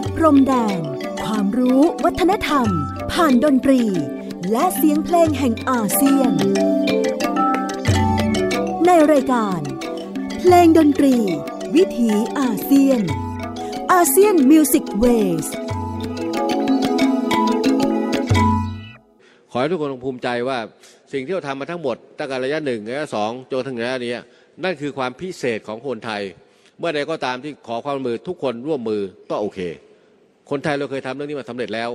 ดพรมแดน ความรู้วัฒนธรรม ผ่านดนตรี และเสียงเพลงแห่งอาเซียน ในรายการ เพลงดนตรี วิถีอาเซียน อาเซียนมิวสิกเวสขอให้ทุกคนภูมิใจว่าสิ่งที่เราทำมาทั้งหมดตั้งแต่ระยะหนึ่งระยะสองจนถึงระยะนี้นั่นคือความพิเศษของคนไทย เมื่อใดก็ตามที่ขอความมือทุกคนร่วมมือก็โอเค คนไทยเราเคยทำเรื่องนี้มาสำเร็จแล้ว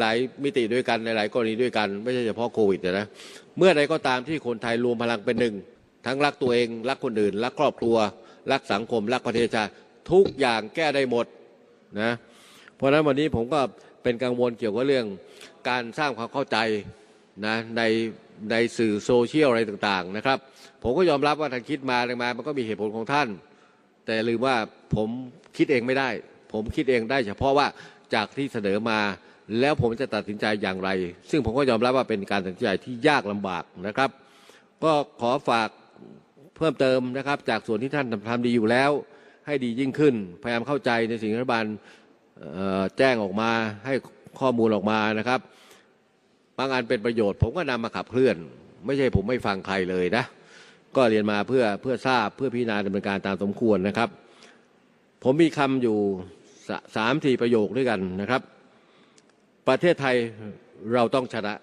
หลาย ๆ มิติด้วยกันหลาย ๆ กรณีด้วยกัน ไม่ใช่เฉพาะโควิดนะเมื่อใดก็ตามที่คนไทยรวมพลังเป็นหนึ่ง ทั้งรักตัวเอง รักคนอื่น รักครอบครัว รักสังคม รักประเทศชาติทุกอย่างแก้ได้หมดนะเพราะฉะนั้นวันนี้ผมก็เป็นกังวลเกี่ยวกับเรื่องการสร้างความเข้าใจนะในในสื่อโซเชียลอะไรต่างๆนะครับ ผมก็ยอมรับว่าท่านคิดมาอะไรมา มันก็มีเหตุผลของท่าน แต่ลืมว่าผมคิดเองไม่ได้ ผมคิดเองได้เฉพาะว่าจากที่เสนอมาแล้วผมจะตัดสินใจอย่างไร ซึ่งผมก็ยอมรับว่าเป็นการตัดสินใจที่ยากลำบากนะครับ ก็ขอฝากเพิ่มเติมนะครับ จากส่วนที่ท่านทำดีอยู่แล้ว ให้ดียิ่งขึ้น พยายามเข้าใจในสิ่งที่รัฐบาลแจ้งออกมาให้ข้อมูลออกมานะครับ บางอันเป็นประโยชน์ ผมก็นำมาขับเคลื่อน ไม่ใช่ผมไม่ฟังใครเลยนะ ก็เรียนมาเพื่อเพื่อทราบเพื่อพิจารณาดำเนินการตามสมควรนะครับ ผมมีคำอยู่ สามทีประโยคด้วยกันนะครับ ประเทศไทยเราต้องชนะ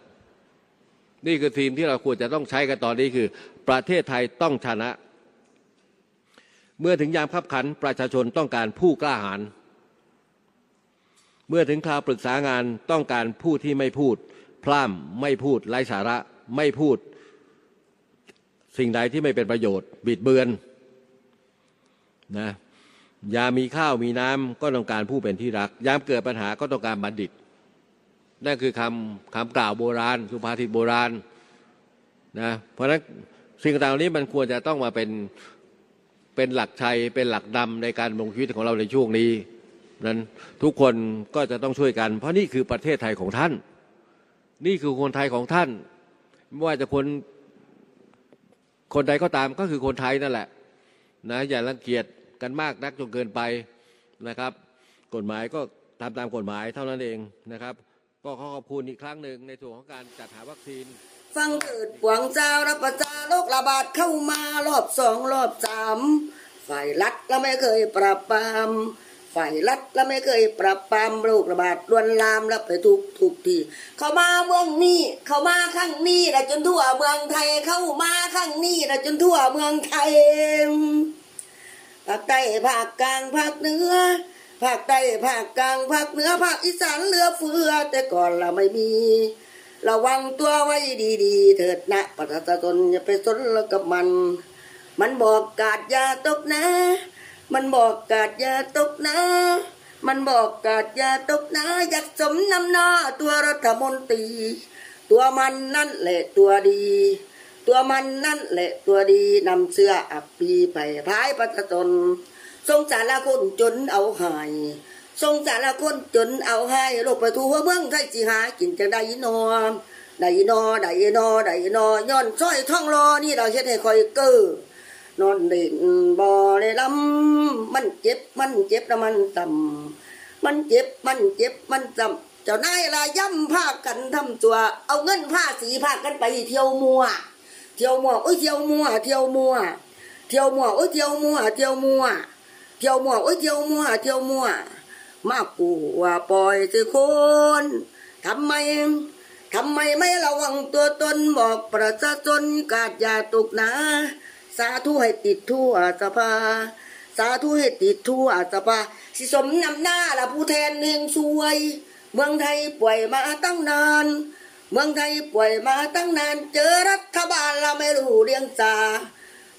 นี่คือทีมที่เราควรจะต้องใช้กันตอนนี้คือ ประเทศไทยต้องชนะ เมื่อถึงยามขับขันประชาชนต้องการผู้กล้าหาญเมื่อถึงคราวปรึกษางานต้องการผู้ที่ไม่พูด พร่ำไม่พูดไร้สาระไม่พูด สิ่งใดที่ไม่เป็นประโยชน์ บิดเบือนนะ ยามีข้าวมีน้ำก็ต้องการผู้เป็นที่รัก ยามเกิดปัญหาก็ต้องการบัณฑิต นั่นคือคำคำกล่าวโบราณ สุภาษิตโบราณนะเพราะฉะนั้นสิ่งต่างๆนี้มันควรจะต้องมาเป็นเป็นหลักชัยเป็นหลักดำในการลงชีวิตของเราในช่วงนี้นั้นทุกคนก็จะต้องช่วยกัน เพราะนี่คือประเทศไทยของท่าน นี่คือคนไทยของท่าน ไม่ว่าจะคนคนใดก็ตามก็คือคนไทยนั่นแหละนะอย่ารังเกียจ กันมากนักจนเกินไปนะครับ กฎหมายก็ทำตามกฎหมายเท่านั้นเองนะครับ ก็ขอขอบคุณอีกครั้งหนึ่งในส่วนของการจัดหาวัคซีนฟังเกิดหวังเจ้ารับประจาโรคระบาดเข้ามารอบสองรอบสามฝ่ายรัฐก็ไม่เคยปราบปรามฝ่ายรัฐแล้วไม่เคยปรับปรามโรคระบาดลวนลามแล้วไปทุกทุกทีเขามาเมืองนี้ เขามาข้างนี้แล้วจนทั่วเมืองไทยเข้ามาข้างนี้แล้วจนทั่วเมืองไทย ภาคใต้ภาคกลางภาคเหนือภาคใต้ภาคกลางภาคเหนือภาคอีสานเหลือเฟือ แต่ก่อนเราไม่มี ระวังตัวไว้ดีๆ เถิดนะประชาชนอย่าไปสนแล้วกับมัน มันบอกกาดยาตกนะ มันบอกกาดยาตกนะ มันบอกกาดยาตกนะ อยากสมนำหน้าตัวรัฐมนตรี ตัวมันนั่นแหละตัวดี ตัวมันนั่นแหละตัวดีนำเสื้ออับปีไปพายประตนสงสารละคนจนเอาหายสงสารละคนจนเอาให้โลกประตูหัวเมืองไทยจีหากินจะได้นอได้นอได้นอได้นอย้อนซ้อยท่องรอนี่เราเช็ดให้คอยเก้อนอนเด่นบ่ได้ลำมันเจ็บมันเจ็บแล้วมันต่ำมันเจ็บมันเจ็บมันจำเจ้านายลาย่ำผ้ากันทำตัว เอาเงินผ้าสีผ้ากันไปเที่ยวมัว ที่ยวมัวโอ้ยเที่ยวมัวเที่ยวมัวเที่ยวมัวโอ้ยเที่ยวมัวเที่ยวมัวเที่ยวมัวโอ้ยเที่ยวมัวเที่ยวมัวมากกูว่าปล่อยสิคนทำไมทำไมไม่ระวังตัวตนบอกประชาชนกาดยาตกนะ สาธุให้ติดทั่วสภา สาธุให้ติดทั่วสภาสิสมนำหน้าละผู้แทนเมืองสวย เมืองไทยป่วยมาตั้งนาน เมืองไทยป่วยมาตั้งนานเจอรัฐบาลเราไม่รู้เรียงจา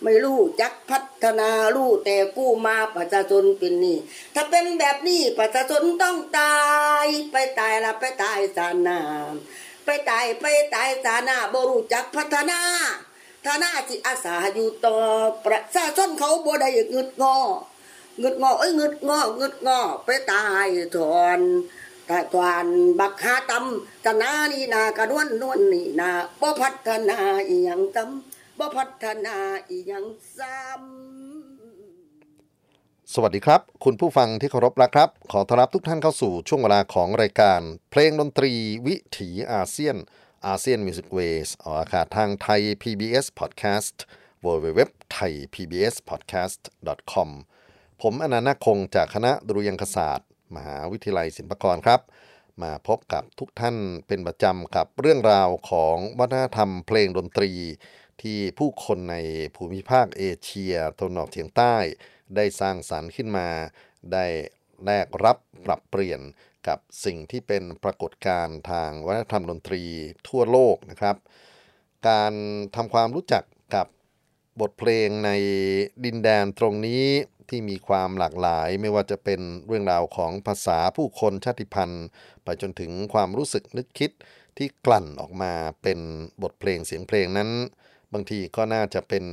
ไม่รู้จักพัฒนารู้แต่กู้มาประชาชนเป็นนี่ถ้าเป็นแบบนี้ประชาชนต้องตาย ไปตายละไปตายสานาไปตายไปตายสานาบรู้จักพัฒนาถ้าหน้าจิอาสาอยู่ต่อประชาชนเขาบ่ได้เงึดงอเงึดงอเอ้ยเงึดงอเงึดงอไปตายถอน ตายถอนบักหาตำตนานี่นากระนวนนวลนี่นาบ่พัฒนาอีหยังตำบ่พัฒนาอีหยังซ้สวัสดีครับ คุณผู้ฟังที่เคารพรักครับ ขอต้อนรับทุกท่านเข้าสู่ช่วงเวลาของรายการ เพลงดนตรีวิถีอาเซียน ASEAN Music Ways ออกอากาศทางไทย PBS Podcast w w w t h a i PBS Podcast com ผมอนันต์คงจากคณะดุริยางคศาสตร์ มหาวิทยาลัยศิลปากรครับ มาพบกับทุกท่านเป็นประจำกับเรื่องราวของวัฒนธรรมเพลงดนตรี ที่ผู้คนในภูมิภาคเอเชียตะวันออกเฉียงใต้ ได้สร้างสรรค์ขึ้นมา ได้แลกรับปรับเปลี่ยนกับสิ่งที่เป็นปรากฏการณ์ทางวัฒนธรรมดนตรีทั่วโลกนะครับ การทำความรู้จักกับบทเพลงในดินแดนตรงนี้ ที่มีความหลากหลายไม่ว่าจะเป็นเรื่องราวของภาษาผู้คนชาติพันธุ์ ไปจนถึงความรู้สึกนึกคิดที่กลั่นออกมาเป็นบทเพลงเสียงเพลงนั้น บางทีก็น่าจะเป็น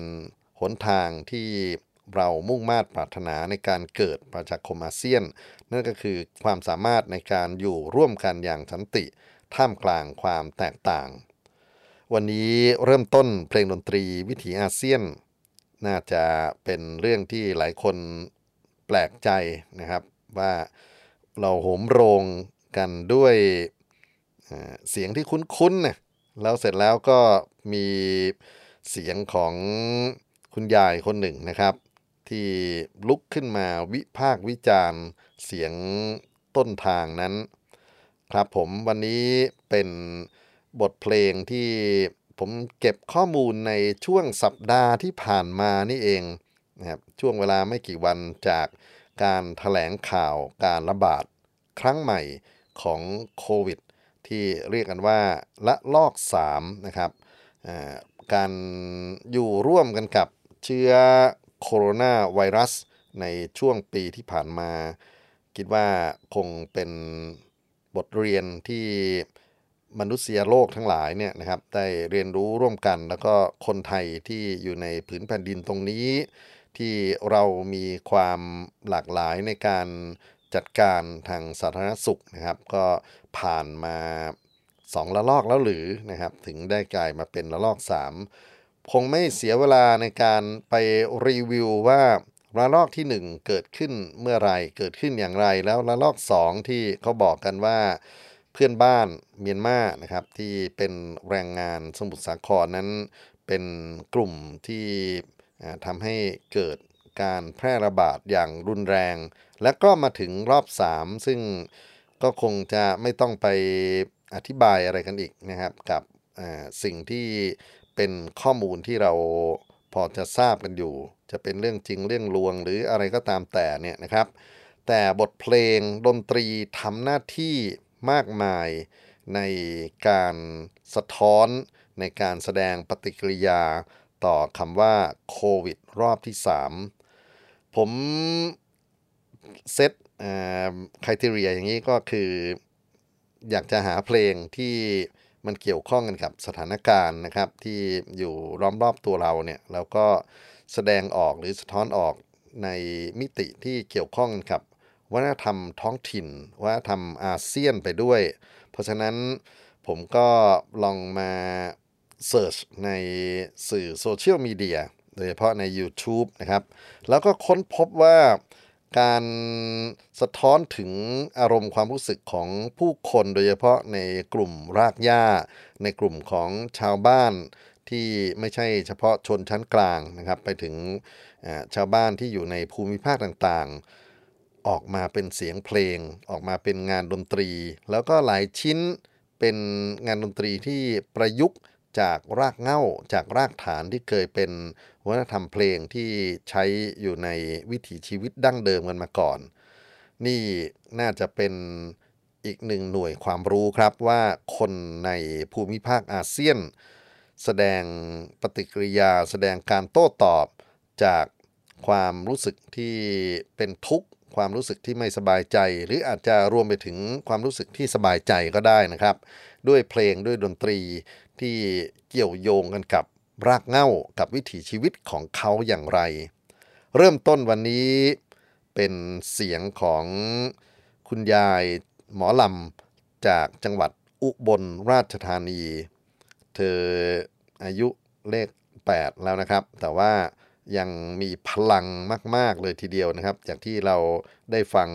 หนทางที่เรามุ่งมา่ปรารถนาในการเกิดประชาคมอาเซียน นั่นก็คือความสามารถในการอยู่ร่วมกันอย่างสันติ ท่ามกลางความแตกต่าง วันนี้เริ่มต้นเพลงดนตรีวิถีอาเซียน น่าจะเป็นเรื่องที่หลายคนแปลกใจนะครับ ว่าเราโหมโรงกันด้วยเสียงที่คุ้นๆนะแล้วเสร็จแล้วก็มีเสียงของคุณยายคนหนึ่งนะครับ ที่ลุกขึ้นมาวิพากวิจารณ์เสียงต้นทางนั้น ครับผมวันนี้เป็นบทเพลงที่ ผมเก็บข้อมูลในช่วงสัปดาห์ที่ผ่านมานี่เองนะครับช่วงเวลาไม่กี่วันจากการถแถลงข่าวการระบาดครั้งใหม่ของโควิด ที่เรียกกันว่าละลอก 3 นะครับการอยู่ร่วมกันกับเชื้อโคโรนาไวรัส ในช่วงปีที่ผ่านมา คิดว่าคงเป็นบทเรียนที่ มนุษยโลกทั้งหลายเนี่ยนะครับได้เรียนรู้ร่วมกัน แล้วก็คนไทยที่อยู่ในผืนแผ่นดินตรงนี้ ที่เรามีความหลากหลายในการจัดการทางสาธารณสุขนะครับ ก็ผ่านมาสองละลอกแล้วหรือนะครับ ถึงได้กลายมาเป็นละลอก 3 คงไม่เสียเวลาในการไปรีวิวว่าระลอกที่ 1 เกิดขึ้นเมื่อไรเกิดขึ้นอย่างไรแล้วระลอก 2 ที่เขาบอกกันว่า เพื่อนบ้านเมียนมานะครับที่เป็นแรงงานสมุทรสาครนั้นเป็นกลุ่มที่ทำให้เกิดการแพร่ระบาดอย่างรุนแรง และก็มาถึงรอบ 3 ซึ่งก็คงจะไม่ต้องไปอธิบายอะไรกันอีกนะครับ กับสิ่งที่เป็นข้อมูลที่เราพอจะทราบกันอยู่ จะเป็นเรื่องจริงเรื่องลวงหรืออะไรก็ตามแต่เนี่ยนะครับ แต่บทเพลงดนตรีทำหน้าที่ มากมายในการสะท้อนในการแสดงปฏิกิริยาต่อคำว่าโควิดรอบที่ 3 ผมเซตคุณทีเรียอย่างนี้ก็คือ อยากจะหาเพลงที่มันเกี่ยวข้องกันกับสถานการณ์นะครับ ที่อยู่ล้อมรอบตัวเราเนี่ยแล้วก็แสดงออกหรือสะท้อนออกในมิติที่เกี่ยวข้องกับ วัฒนธรรมท้องถิ่นวัฒนธรรมอาเซียนไปด้วย เพราะฉะนั้นผมก็ลองมาเสิร์ชในสื่อโซเชียลมีเดียโดยเฉพาะใน YouTube นะครับ แล้วก็ค้นพบว่าการสะท้อนถึงอารมณ์ความรู้สึกของผู้คนโดยเฉพาะในกลุ่มรากหญ้า ในกลุ่มของชาวบ้านที่ไม่ใช่เฉพาะชนชั้นกลางนะครับ ไปถึงชาวบ้านที่อยู่ในภูมิภาคต่างๆ ออกมาเป็นเสียงเพลง ออกมาเป็นงานดนตรี แล้วก็หลายชิ้นเป็นงานดนตรีที่ประยุกต์จากรากเง้าจากรากฐานที่เคยเป็นวัฒนธรรมเพลงที่ใช้อยู่ในวิถีชีวิตดั้งเดิมกันมาก่อน นี่น่าจะเป็นอีกหนึ่งหน่วยความรู้ครับว่าคนในภูมิภาคอาเซียน แสดงปฏิกิริยา แสดงการโต้ตอบจากความรู้สึกที่เป็นทุกข์ ความรู้สึกที่ไม่สบายใจ หรืออาจจะรวมไปถึงความรู้สึกที่สบายใจก็ได้นะครับ ด้วยเพลงด้วยดนตรีที่เกี่ยวโยงกันกับรากเหง้ากับวิถีชีวิตของเขาอย่างไร เริ่มต้นวันนี้เป็นเสียงของคุณยายหมอลำจากจังหวัดอุบลราชธานี เธออายุเลข 8 แล้วนะครับ แต่ว่า ยังมีพลังมาก ๆ เลยทีเดียวนะครับ จากที่เราได้ฟัง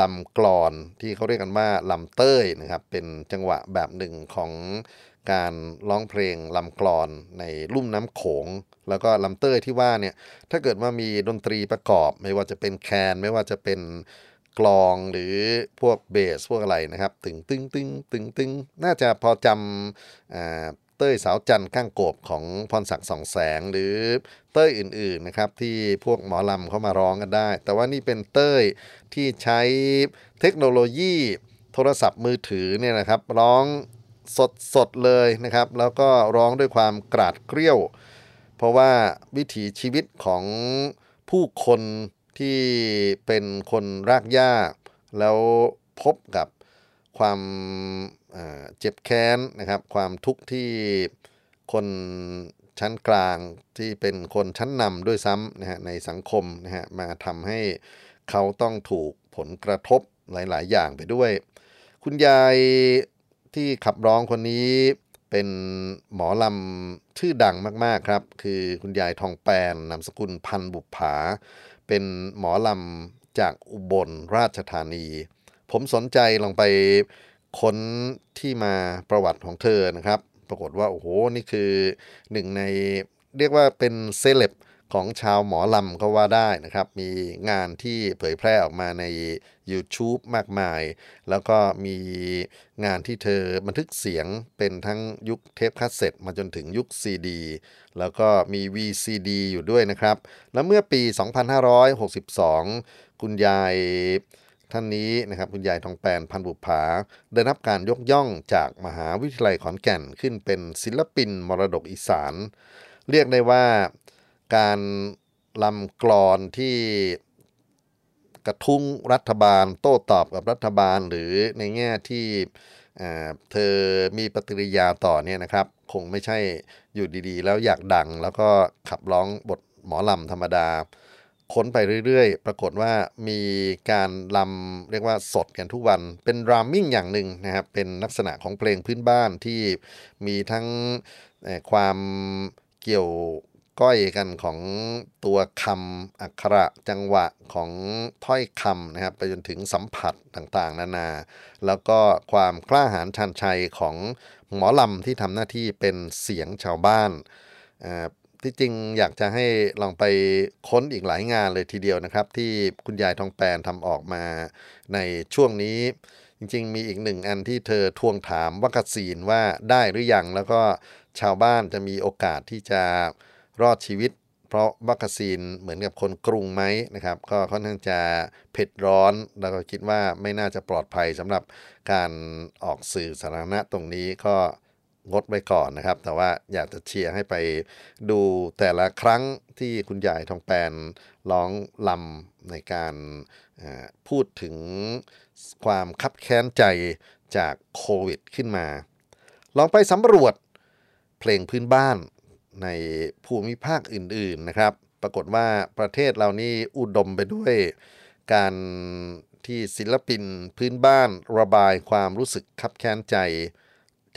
ลำกลอนที่เขาเรียกกันว่าลำเต้ยนะครับ เป็นจังหวะแบบหนึ่งของการร้องเพลงลำกลอนในลุ่มน้ำโขง แล้วก็ลำเต้ยที่ว่าเนี่ยถ้าเกิดว่ามีดนตรีประกอบ ไม่ว่าจะเป็นแคนไม่ว่าจะเป็นกลองหรือพวกเบสพวกอะไรนะครับ ตึงตึงตึงตึงตึงน่าจะพอจำอ่า เต้ยสาวจันทร์ก้างโกบของพรศักดิ์สองแสง หรือเต้ยอื่นๆนะครับที่พวกหมอลำเข้ามาร้องกันได้ แต่ว่านี่เป็นเต้ยที่ใช้เทคโนโลยีโทรศัพท์มือถือเนี่ยนะครับร้องสดๆเลยนะครับ แล้วก็ร้องด้วยความกราดเกรี้ยว เพราะว่าวิถีชีวิตของผู้คนที่เป็นคนรากหญ้า แล้วพบกับความ เจ็บแค้นนะครับ ความทุกข์ที่คนชั้นกลางที่เป็นคนชั้นนำด้วยซ้ำนะฮะในสังคมนะฮะมาทำให้เขาต้องถูกผลกระทบหลาย ๆ อย่างไปด้วย คุณยายที่ขับร้องคนนี้เป็นหมอลำชื่อดังมาก ๆ ครับ คือคุณยายทองแปนนามสกุลพันบุบุปผาเป็นหมอลำจากอุบลราชธานี ผมสนใจลองไป ค้นที่มาประวัติของเธอนะครับ ปรากฏว่า โอ้โห นี่คือหนึ่งในเรียกว่าเป็นเซเลบของชาวหมอลำก็ว่าได้นะครับ มีงานที่เผยแพร่ออกมาใน YouTube มากมาย แล้วก็มีงานที่เธอบันทึกเสียงเป็นทั้งยุคเทปคาสเซ็ตมาจนถึงยุค CD แล้วก็มี VCD อยู่ด้วยนะครับ แล้วเมื่อปี 2562 คุณยาย ท่านนี้นะครับคุณยายทองแปนพันบุภาได้รับการยกย่องจากมหาวิทยาลัยขอนแก่นขึ้นเป็นศิลปินมรดกอีสาน เรียกได้ว่าการลำกลอนที่กระทุ้งรัฐบาล โต้ตอบกับรัฐบาลหรือในแง่ที่เธอมีปฏิกิริยาต่อเนี่ยนะครับ คงไม่ใช่อยู่ดีๆ แล้วอยากดัง แล้วก็ขับร้องบทหมอลำธรรมดา ค้นไปเรื่อยๆ ปรากฏว่ามีการลำเรียกว่าสดกันทุกวัน เป็นรามิ่งอย่างหนึ่งนะครับ เป็นลักษณะของเพลงพื้นบ้านที่มีทั้งความเกี่ยวก้อยกันของตัวคำอักขระจังหวะของถ้อยคำนะครับ ไปจนถึงสัมผัสต่างๆ นานา แล้วก็ความกล้าหาญชันชัยของหมอลำที่ทำหน้าที่เป็นเสียงชาวบ้าน ที่จริงอยากจะให้ลองไปค้นอีกหลายงานเลยทีเดียวนะครับ ที่คุณยายทองแปนทำออกมาในช่วงนี้ จริงๆ มีอีกหนึ่งอันที่เธอทวงถามวัคซีนว่าได้หรือยัง แล้วก็ชาวบ้านจะมีโอกาสที่จะรอดชีวิต เพราะวัคซีนเหมือนกับคนกรุงไหมนะครับ ก็ค่อนข้างจะเผ็ดร้อนแล้วก็คิดว่าไม่น่าจะปลอดภัยสำหรับการออกสื่อสาธารณะตรงนี้ก็ งดไว้ก่อนนะครับ แต่ว่าอยากจะเชียร์ให้ไปดูแต่ละครั้งที่คุณยายทองแปนร้องลำในการพูดถึงความคับแค้นใจจากโควิดขึ้นมา ลองไปสำรวจเพลงพื้นบ้านในภูมิภาคอื่น ๆนะครับ ปรากฏว่าประเทศเรานี่อุดมไปด้วยการที่ศิลปินพื้นบ้านระบายความรู้สึกคับแค้นใจ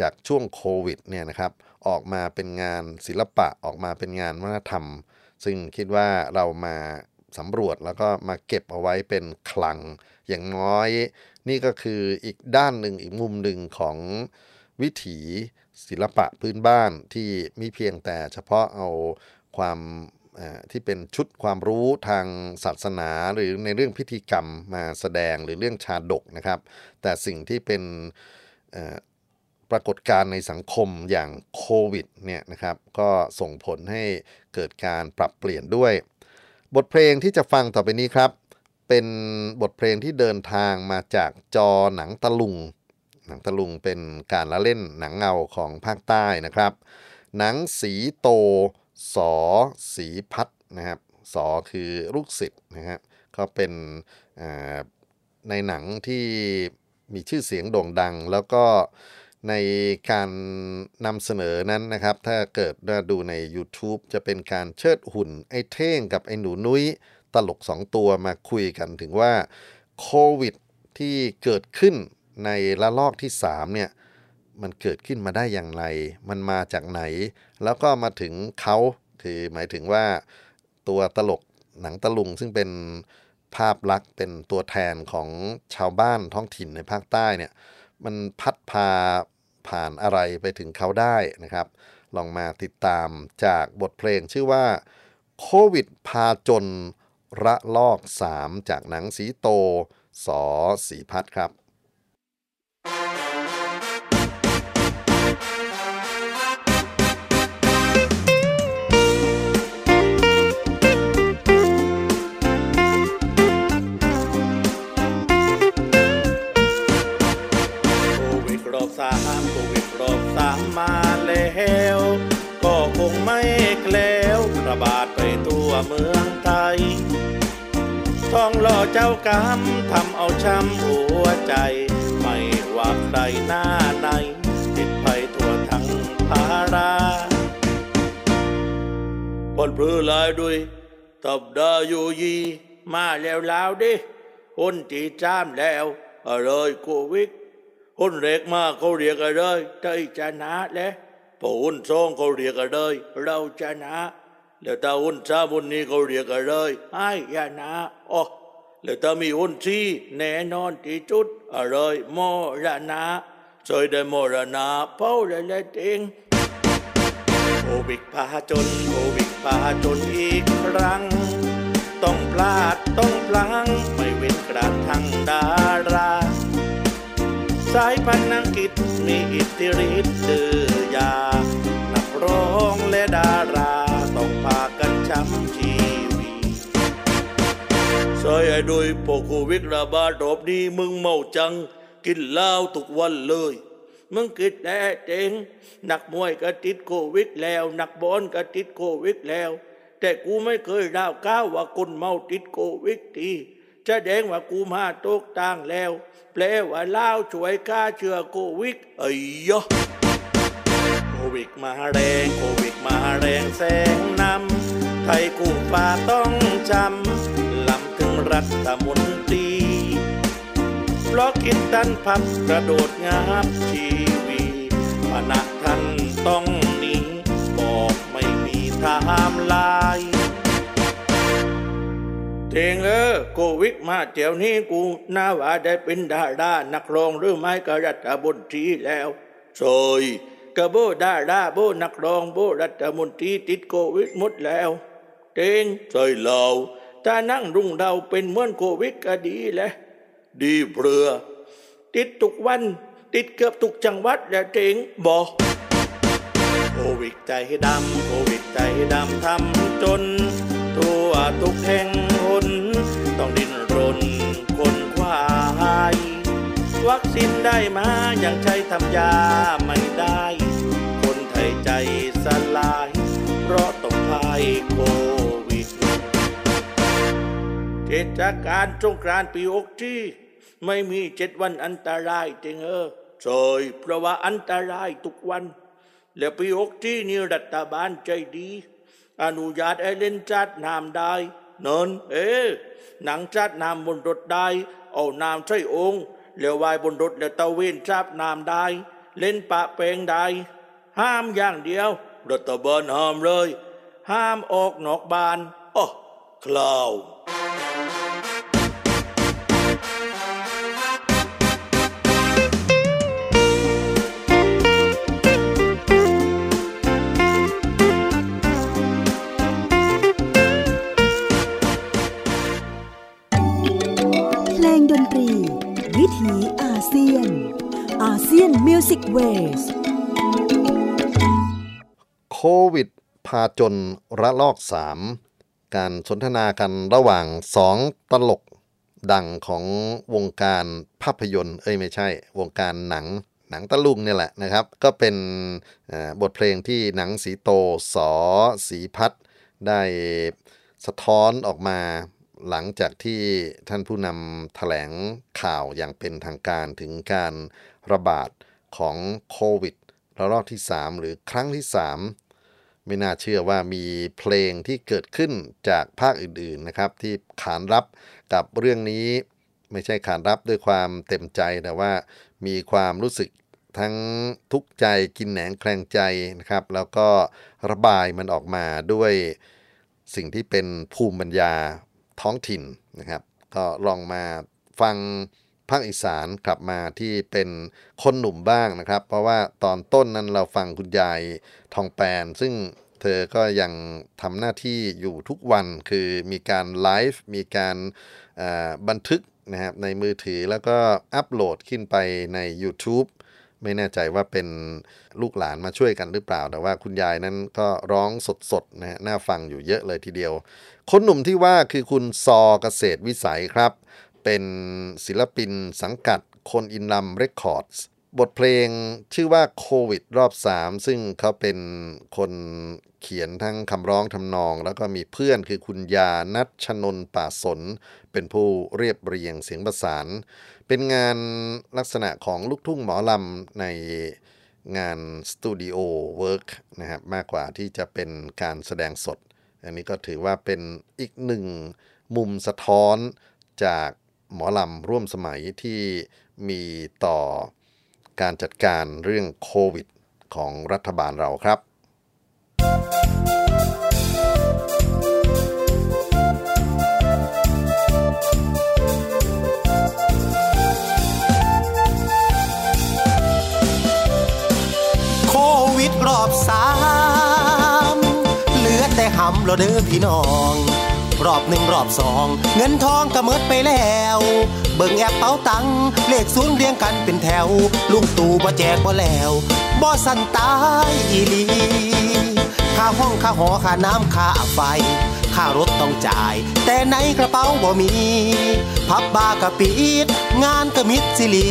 จากช่วงโควิดเนี่ยนะครับออกมาเป็นงานศิลปะออกมาเป็นงานวัฒนธรรม ซึ่งคิดว่าเรามาสำรวจแล้วก็มาเก็บเอาไว้เป็นคลังอย่างน้อย นี่ก็คืออีกด้านหนึ่งอีกมุมหนึ่งของวิถีศิลปะพื้นบ้านที่มิเพียงแต่เฉพาะเอาความที่เป็นชุดความรู้ทางศาสนา หรือในเรื่องพิธีกรรมมาแสดงหรือเรื่องชาดกนะครับ แต่สิ่งที่เป็น ปรากฏการณ์ในสังคมอย่างโควิดเนี่ยนะครับก็ส่งผลให้เกิดการปรับเปลี่ยนด้วย บทเพลงที่จะฟังต่อไปนี้ครับ เป็นบทเพลงที่เดินทางมาจากจอหนังตะลุง หนังตะลุงเป็นการละเล่นหนังเงาของภาคใต้นะครับ หนังสีโตสอสีพัดนะครับสอคือลูกศิษย์นะครับก็เป็นในหนังที่มีชื่อเสียงโด่งดังแล้วก็ ในการนำเสนอนั้นนะครับ ถ้าเกิดาดูใน YouTube จะเป็นการเชิดหุ่นไอ้เท่งกับไอ้หนูนุ้ยตลกสองตัวมาคุยกันถึงว่าโควิดที่เกิดขึ้นในระลอกที่ 3 เนี่ย มันเกิดขึ้นมาได้อย่างไร มันมาจากไหน แล้วก็มาถึงเขาคือหมายถึงว่าตัวตลกหนังตะลุงซึ่งเป็นภาพลักษณ์เป็นตัวแทนของชาวบ้านท้องถิ่นในภาคใต้เนี่ย มันพัดพาผ่านอะไรไปถึงเขาได้นะครับ ลองมาติดตามจากบทเพลงชื่อว่าโควิดพาจนระลอก 3 จากหนังสีโตสอสีพัดครับ ระบาดไปทั่วเมืองไทยท้องหล่อเจ้ากรรมทำเอาช้ำหัวใจ ไม่ว่าใครหน้าไหนติดไปทั่วทั้งภาราปนพลือลายด้วยตบดาอยู่ยี มาแล้วแล้วดิคนที่จ้ามแล้วอะไรโควิดคนเล็กมากเขาเรียกอะไรใจชนะและพอหุ่นซองเขาเรียกอะไรเราชนะ แล้วถ้าหุ่นสามหุ่นนี้เขาเรียกอะไรไอ้ยานะอ๋อแล้วถ้ามีหุ่นที่แน่นอนที่จุดอะไรโมรณะสวยได้โมรณะเป้าเลยเลยเองโควิดพาจนโควิดพาจนอีกครั้ง ต้องพลาดต้องพลังไม่เว้นกระทั่งดารา สายพันธุ์อังกฤษมีอิทธิฤทธิ์ดื้อยานักร้องและดารา ซอยไอ้ด้วยพอโควิดระบาดรอบนี้มึงเมาจัง กินเหล้าทุกวันเลย มึงกิดแน่เจงนักมวยก็ติดโควิดแล้วนักบอลก็ติดโควิดแล้ว แต่กูไม่เคยด่าวก้าวว่าคนเมาติดโควิดทีจะแดงว่ากูมาตกต่างแล้วแปลว่าเล่าช่วยฆ่าเชื้อโควิดไอ้ยะโควิดมาแรงโควิดมาแรงแสงนำไทยกูฟ้าต้องจำ รัฐมนตรีเพราะคิดตันพับกระโดดงับชีวีพนักท่านต้องหนีบอกไม่มีไทม์ไลน์เทงเออโควิดมาเดี๋ยวนี้กูน่าว่าได้เป็นดารานักร้องหรือไม่ก็รัฐบนตรีแล้วซอยกระโบดาราโบนักร้องโบรัฐมนตรีติดโควิดหมดแล้วเทงใช่เรา ถ้านั่งรุ่งเราเป็นเหมือนโควิดก็ดีแหละดีเปลือ ติดทุกวัน ติดเกือบทุกจังหวัดและเจ๋งบอกโควิดใจดำโควิดใจดำทำจนทั่วทุกแห่งหนต้องดิ้นรนคนควายวัคซีนได้มายังใช้ทำยาไม่ได้ คนไทยใจสลาย เพราะต้องพายโควิด เทศกาลสงกรานต์ปีอกที่ไม่มีเจ็ดวันอันตรายจริงเออใช่เพราะว่าอันตรายทุกวัน แล้วปีอกที่นี่รัฐบาลใจดี อนุญาตให้เล่นจัดน้ำได้เนินเอ๊หนังจัดน้ำบนรถได้ เอาน้ำใส่องค์แล้ววายบนรถแล้วตะเวนจับน้ำได้ เล่นปะเปงได้ ห้ามอย่างเดียว รัฐบาลห้ามเลย ห้ามออกนอกบ้านอ๋อคลาว มิวสิกเวสโควิด พาจนระลอก 3 การสนทนากันระหว่างสองตลกดังของวงการภาพยนตร์ เอ้ยไม่ใช่ วงการหนังหนังตะลุงเนี่ยแหละนะครับ ก็เป็นบทเพลงที่หนังสีโตสอสีพัดได้สะท้อนออกมาหลังจากที่ท่านผู้นำแถลงข่าวอย่างเป็นทางการถึงการระบาด ของโควิดระลอกที่ 3 หรือครั้งที่ 3 ไม่น่าเชื่อว่ามีเพลงที่เกิดขึ้นจากภาคอื่นๆนะครับ ที่ขานรับกับเรื่องนี้ ไม่ใช่ขานรับด้วยความเต็มใจแต่ว่ามีความรู้สึกทั้งทุกข์ใจกินแหนงแคลงใจนะครับ แล้วก็ระบายมันออกมาด้วยสิ่งที่เป็นภูมิปัญญาท้องถิ่นนะครับ ก็ลองมาฟัง ภาคอีสานกลับมาที่เป็นคนหนุ่มบ้างนะครับ เพราะว่าตอนต้นนั้นเราฟังคุณยายทองแปน ซึ่งเธอก็ยังทำหน้าที่อยู่ทุกวันคือมีการไลฟ์มีการบันทึกนะครับในมือถือแล้วก็อัปโหลดขึ้นไปใน YouTube ไม่แน่ใจว่าเป็นลูกหลานมาช่วยกันหรือเปล่า แต่ว่าคุณยายนั้นก็ร้องสดๆนะฮะน่าฟังอยู่เยอะเลยทีเดียว คนหนุ่มที่ว่าคือคุณซอเกษตรวิสัยครับ เป็นศิลปินสังกัดคนอินลัมเรคคอร์ดบทเพลงชื่อว่าโควิดรอบ 3 ซึ่งเขาเป็นคนเขียนทั้งคำร้องทำนอง แล้วก็มีเพื่อนคือคุณยานัชนนป่าสน เป็นผู้เรียบเรียงเสียงประสาน เป็นงานลักษณะของลูกทุ่งหมอลำในงาน studio work นะครับมากกว่าที่จะเป็นการแสดงสด อันนี้ก็ถือว่าเป็นอีกหนึ่งมุมสะท้อนจาก หมอลำร่วมสมัยที่มีต่อการจัดการเรื่องโควิดของรัฐบาลเราครับโควิดรอบสามเหลือแต่หำเราเด้อพี่น้อง รอบหนึ่งรอบสอง เงินทองก็หมดไปแล้ว เบิ่งแอปเป๋าตังค์เลขศูนย์เรียงกันเป็นแถว ลุงตู่บ่แจกบ่แล้วบ่สันตายอีลีค่าห้องค่าหอค่าน้ำค่าไฟค่ารถต้องจ่าย แต่ในกระเป๋าบ่มี พับบาร์ก็ปิดงานก็มิดซิลี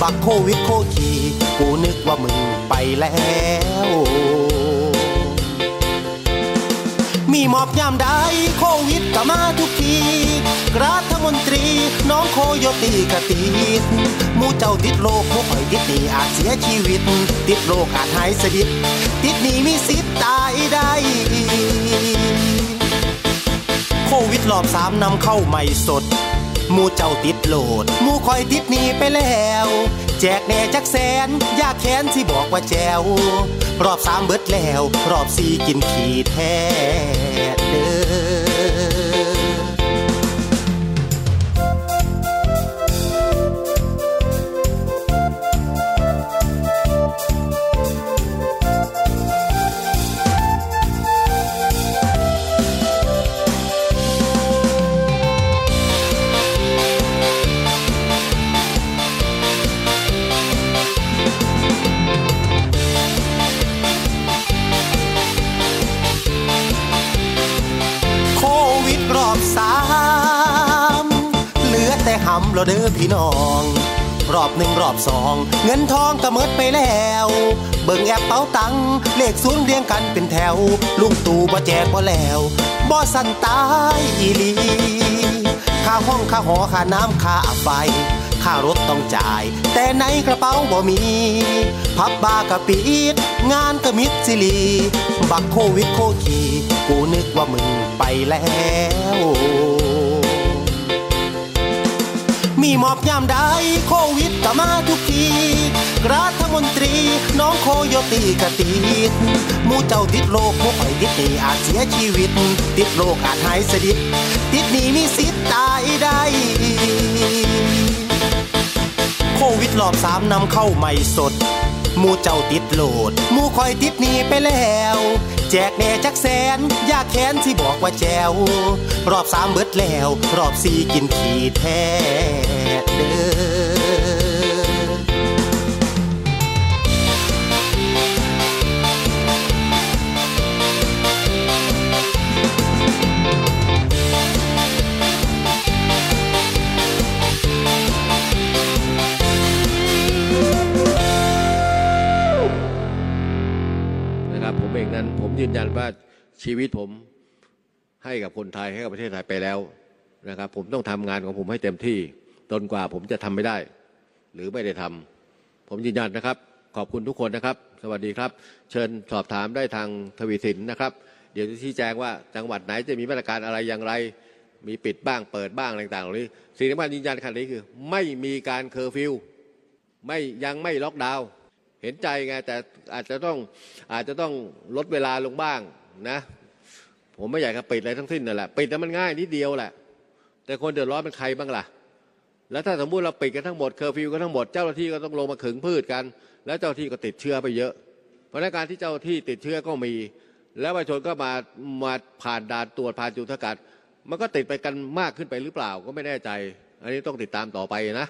บักโควิดโคขีกูนึกว่ามึงไปแล้ว มีหมอบยามใดโควิดก็มาทุกทีรัฐมนตรีน้องโคโยตีกติดมูเจ้าติดโรคหมู่ข่อยติดหนี้อาจเสียชีวิต ติดโรคอาจหายสนิทติดหนี้มีสิทธิ์ตายได้โควิดรอบสามนำเข้าใหม่สด มูเจ้าติดโหลด มูคอยติดหนีไปแล้ว แจกแน่จักแสน ยากแค้นที่บอกว่าแจว รอบสามเบิดแล้ว รอบสี่กินขี้แท้ เราเด้อพี่น้อง รอบหนึ่งรอบสอง เงินทองก็หมดไปแล้ว เบิ่งแอปเป๋าตังค์เลขศูนย์เรียงกันเป็นแถว ลุงตู่บ่แจกบ่แล้วบ่สันตายอีหลีค่าห้องค่าหอค่าน้ำค่าไฟค่ารถต้องจ่าย แต่ในกระเป๋าบ่มี พับบาร์ก็ปิดงานก็มิดซิลี บักโควิดโคขีกูนึกว่ามึงไปแล้ว มีหมอบยามใดโควิดก็มาทุกทีรัฐมนตรีน้องโคโยตีกติดมูเจ้าติดโรคหมู่ข่อยติดหนีอาจเสียชีวิต ติดโรคอาจหายสนิทติดหนีมีสิทธิ์ตายได้โควิดรอบสามนำเข้าใหม่สดมูเจ้าติดโหลดมูคอยติดหนีไปแล้ว แจกแน่จักแสนอยากแค้นที่บอกว่าแจวรอบสามเบิดแล้ว รอบสี่กินขีดแท้เด้อ ยืนยันว่าชีวิตผมให้กับคนไทยให้กับประเทศไทยไปแล้วนะครับ ผมต้องทำงานของผมให้เต็มที่จนกว่าผมจะทำไม่ได้ หรือไม่ได้ทำผมยืนยันนะครับ ขอบคุณทุกคนนะครับ สวัสดีครับ เชิญสอบถามได้ทางทวีสินนะครับ เดี๋ยวจะชี้แจงว่าจังหวัดไหนจะมีมาตรการอะไรอย่างไร มีปิดบ้างเปิดบ้างอะไรต่างๆเหล่านี้สิ่งที่มันยืนยันขนาดนี้คือ ไม่มีการเคอร์ฟิวไม่ยังไม่ล็อกดาวน์ เห็นใจไงแต่อาจจะต้องอาจจะต้องลดเวลาลงบ้างนะ ผมไม่อยากจะปิดอะไรทั้งสิ้นนั่นแหละปิดแล้วมันง่ายนิดเดียวแหละ แต่คนเดือดร้อนเป็นใครบ้างล่ะ แล้วถ้าสมมติเราปิดกันทั้งหมดเคอร์ฟิวกันทั้งหมดเจ้าหน้าที่ก็ต้องลงมาขึงพืชกัน แล้วเจ้าหน้าที่ก็ติดเชื้อไปเยอะ เพราะในการที่เจ้าหน้าที่ติดเชื้อก็มี แล้วประชาชนก็มามาผ่านด่านตรวจผ่านจุดสกัด มันก็ติดไปกันมากขึ้นไปหรือเปล่าก็ไม่แน่ใจ อันนี้ต้องติดตามต่อไปนะ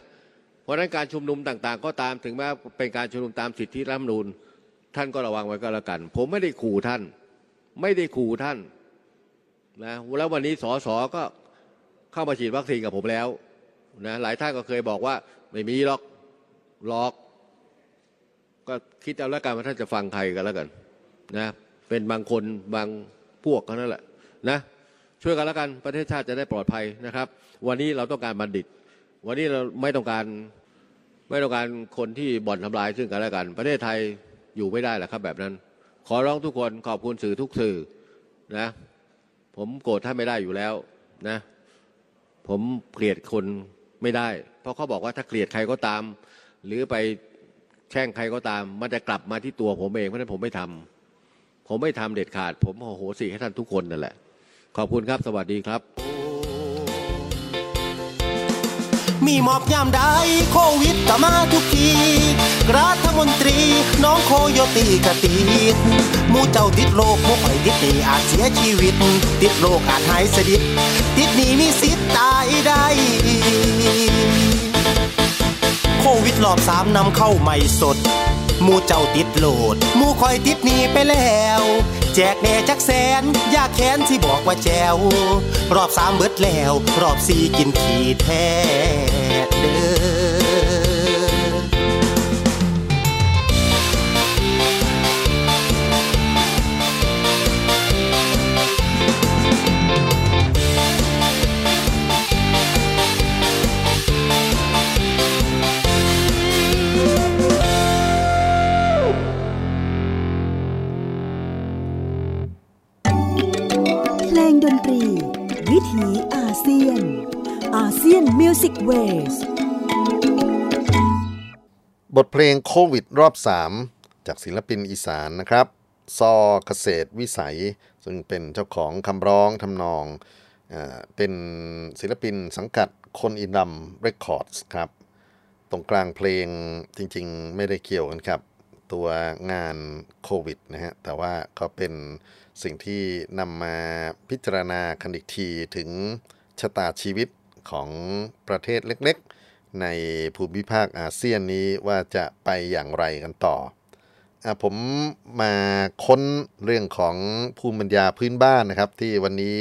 เพราะฉะนั้นการชุมนุมต่างๆ ก็ตามถึงแม้เป็นการชุมนุมตามสิทธิรัฐธรรมนูญท่านก็ระวังไว้ก็แล้วกัน ผมไม่ได้ขู่ท่าน ไม่ได้ขู่ท่านนะแล้ววันนี้สสก็เข้ามาฉีดวัคซีนกับผมแล้วนะหลายท่านก็เคยบอกว่าไม่มีหรอกหลอก ก็คิดเอาแล้วกันว่าท่านจะฟังใครกันแล้วกันนะเป็นบางคนบางพวกก็นั่นแหละนะช่วยกันแล้วกันประเทศชาติจะได้ปลอดภัยนะครับ วันนี้เราต้องการบัณฑิต วันนี้เราไม่ต้องการไม่ต้องการคนที่บ่อนทำลายซึ่งกันและกัน ประเทศไทยอยู่ไม่ได้แหละครับแบบนั้น ขอร้องทุกคนขอบคุณสื่อทุกสื่อนะ ผมโกรธท่านไม่ได้อยู่แล้วนะ ผมเกลียดคนไม่ได้ เพราะเขาบอกว่าถ้าเกลียดใครก็ตาม หรือไปแช่งใครก็ตาม มันจะกลับมาที่ตัวผมเองเพราะฉะนั้นผมไม่ทำผมไม่ทำเด็ดขาด ผมโอโหสิให้ท่านทุกคนนั่นแหละ ขอบคุณครับสวัสดีครับ มีหมอบยามใดโควิดก็มาทุกทีรัฐมนตรีน้องโคโยตีกะตีมู่เจ้าติดโรคหมู่ข่อยติดนี่อาจเสียชีวิต ติดโรคอาจหายสนิทติดนี้มีสิทธิ์ตายได้โควิดรอบสามนำเข้าใหม่สด มู่เจ้าติดโหลดหมู่คอยติดหนีไปแล้ว แจกแน่จักแสนยากแค้นที่บอกว่าแจว รอบสามเบิดแล้ว รอบสี่กินขีดแท้เด้อ ASEAN Music Waysบทเพลงโควิดรอบ 3 จากศิลปินอีสานนะครับ ซอเกษตรวิสัย ซึ่งเป็นเจ้าของคำร้องทำนองเอเป็นศิลปินสังกัดคนอินดำ Record ครับ ตรงกลางเพลงจริงๆ ไม่ได้เกี่ยวกันครับตัวงานโควิดนะฮะ แต่ว่าก็เป็นสิ่งที่นำมาพิจารณากันอีกทีถึงชะตาชีวิต ของประเทศเล็กๆ ในภูมิภาคอาเซียนนี้ว่าจะไปอย่างไรกันต่ออผมมาค้นเรื่องของภูมิปัญญาพื้นบ้านนะครับ ที่วันนี้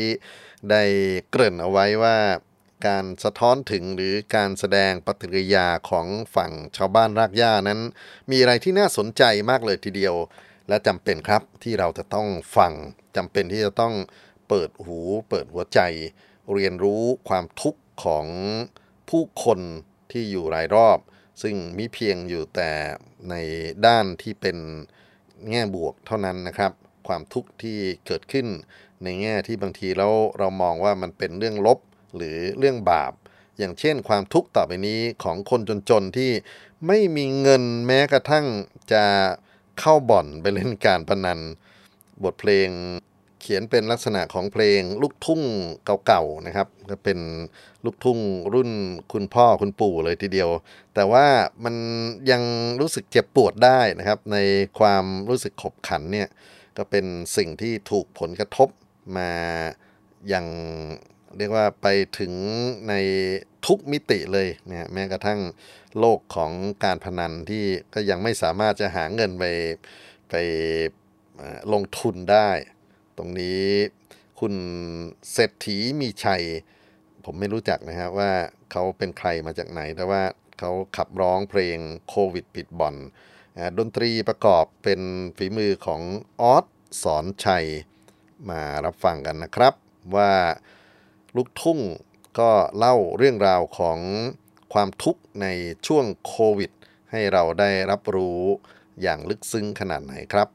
ได้เกริ่นเอาไว้ว่าการสะท้อนถึงหรือการแสดงปฏิกิริยาของฝั่งชาวบ้านรากหญ้านั้น มีอะไรที่น่าสนใจมากเลยทีเดียว และจำเป็นครับที่เราจะต้องฟังจำเป็นที่จะต้องเปิดหูเปิดหัวใจ เรียนรู้ความทุกข์ ของผู้คนที่อยู่รายรอบ ซึ่งมิเพียงอยู่แต่ในด้านที่เป็นแง่บวกเท่านั้นนะครับ ความทุกข์ที่เกิดขึ้นในแง่ที่บางทีแล้วเรามองว่ามันเป็นเรื่องลบหรือเรื่องบาป อย่างเช่น ความทุกข์ต่อไปนี้ของคนจนๆที่ไม่มีเงินแม้กระทั่งจะเข้าบ่อนไปเล่นการพนัน บทเพลง เขียนเป็นลักษณะของเพลงลูกทุ่งเก่าๆนะครับ ก็เป็นลูกทุ่งรุ่นคุณพ่อคุณปู่เลยทีเดียว แต่ว่ามันยังรู้สึกเจ็บปวดได้นะครับ ในความรู้สึกขบขันเนี่ยก็เป็นสิ่งที่ถูกผลกระทบมาอย่างเรียกว่าไปถึงในทุกมิติเลยเนะแม้กระทั่งโลกของการพนันที่ก็ยังไม่สามารถจะหาเงินไปไปลงทุนได้ ตรงนี้คุณเศรษฐีมีชัย ผมไม่รู้จักนะครับว่าเขาเป็นใครมาจากไหน แต่ว่าเขาขับร้องเพลงโควิดปิดบ่อนดนตรีประกอบเป็นฝีมือของออสสอนชัย มารับฟังกันนะครับ ว่าลูกทุ่งก็เล่าเรื่องราวของความทุกข์ในช่วงโควิด ให้เราได้รับรู้อย่างลึกซึ้งขนาดไหนครับ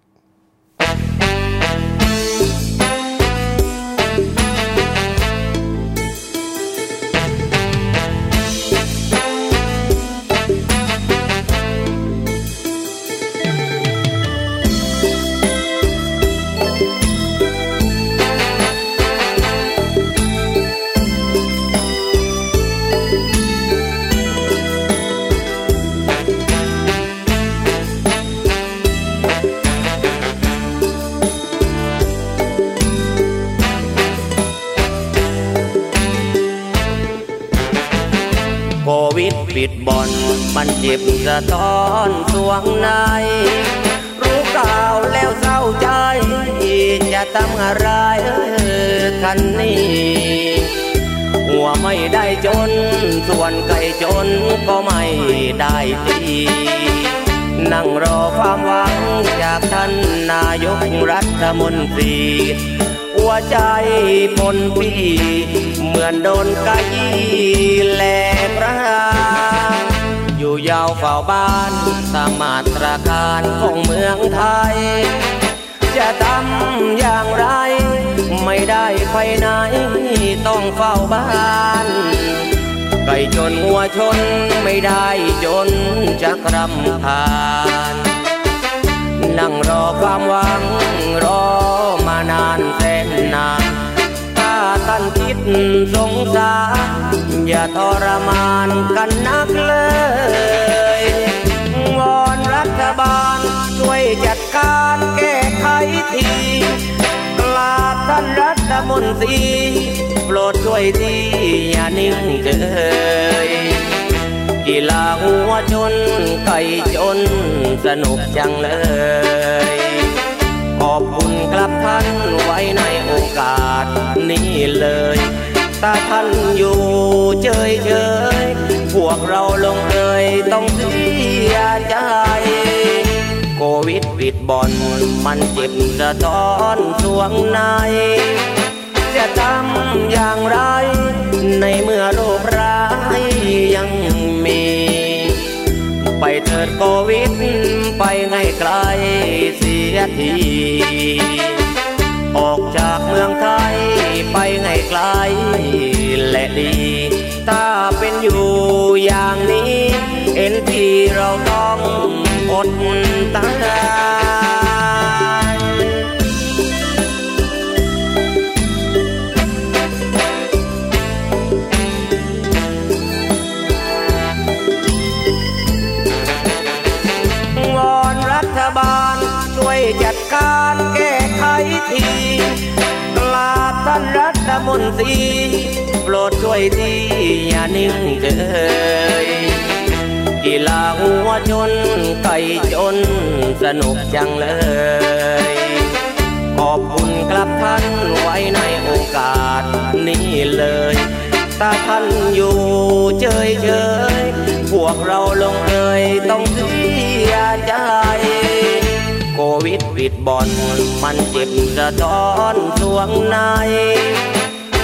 ดบ่อนมันเจ็บสะท้อนสวงใน รู้ข่าวแล้วเศร้าใจ จะทำอะไรคันนี้ หัวไม่ได้จน ส่วนไก่จนก็ไม่ได้ตีนั่งรอความหวังจากท่านนายกรัฐมนตรี หัวใจพนปีเหมือนโดนกะยีแหล อยู่ยาวเฝ้าบ้านตามาตรการของเมืองไทย จะทำอย่างไร ไม่ได้ไปไหนต้องเฝ้าบ้านไก่จนหัวชนไม่ได้จนจะกรำคาญนั่งรอความหวัง มานกันนักเลยวอนรัฐบาลช่วยจัดการแก้ไขทีกราท่านรัฐมนตรีโปรดช่วยทีอย่านิ่งเฉยกีฬาหัวชนไก่จนสนุกจังเลยขอบคุณครับท่านไว้ในโอกาสนี้เลย ถ้าท่านอยู่เฉยเฉยพวกเราลงเอยต้องเสียใจโควิดปิดบ่อนมันเจ็บสะท้อนสวงใน จะทำอย่างไร ในเมื่อโรคร้ายยังมี ไปเถิดโควิด ไปไงไกลเสียที ออกจากเมืองไทยไปไงไกลและดี ถ้าเป็นอยู่อย่างนี้เห็นทีเราต้องอดตายวอนรัฐบาลช่วยจัดการ ท่านรัฐมนตรีโปรดช่วยทีอย่านิ่งเฉยกีฬาหัวชนไก่จนสนุกจังเลย ขอบคุณครับท่านไว้ในโอกาสนี้เลยถ้าท่านอยู่เฉยเฉยพวกเราลงเอยต้องเสียใจ วิดปิดบอนมันเจ็บสะท้อนสวงใน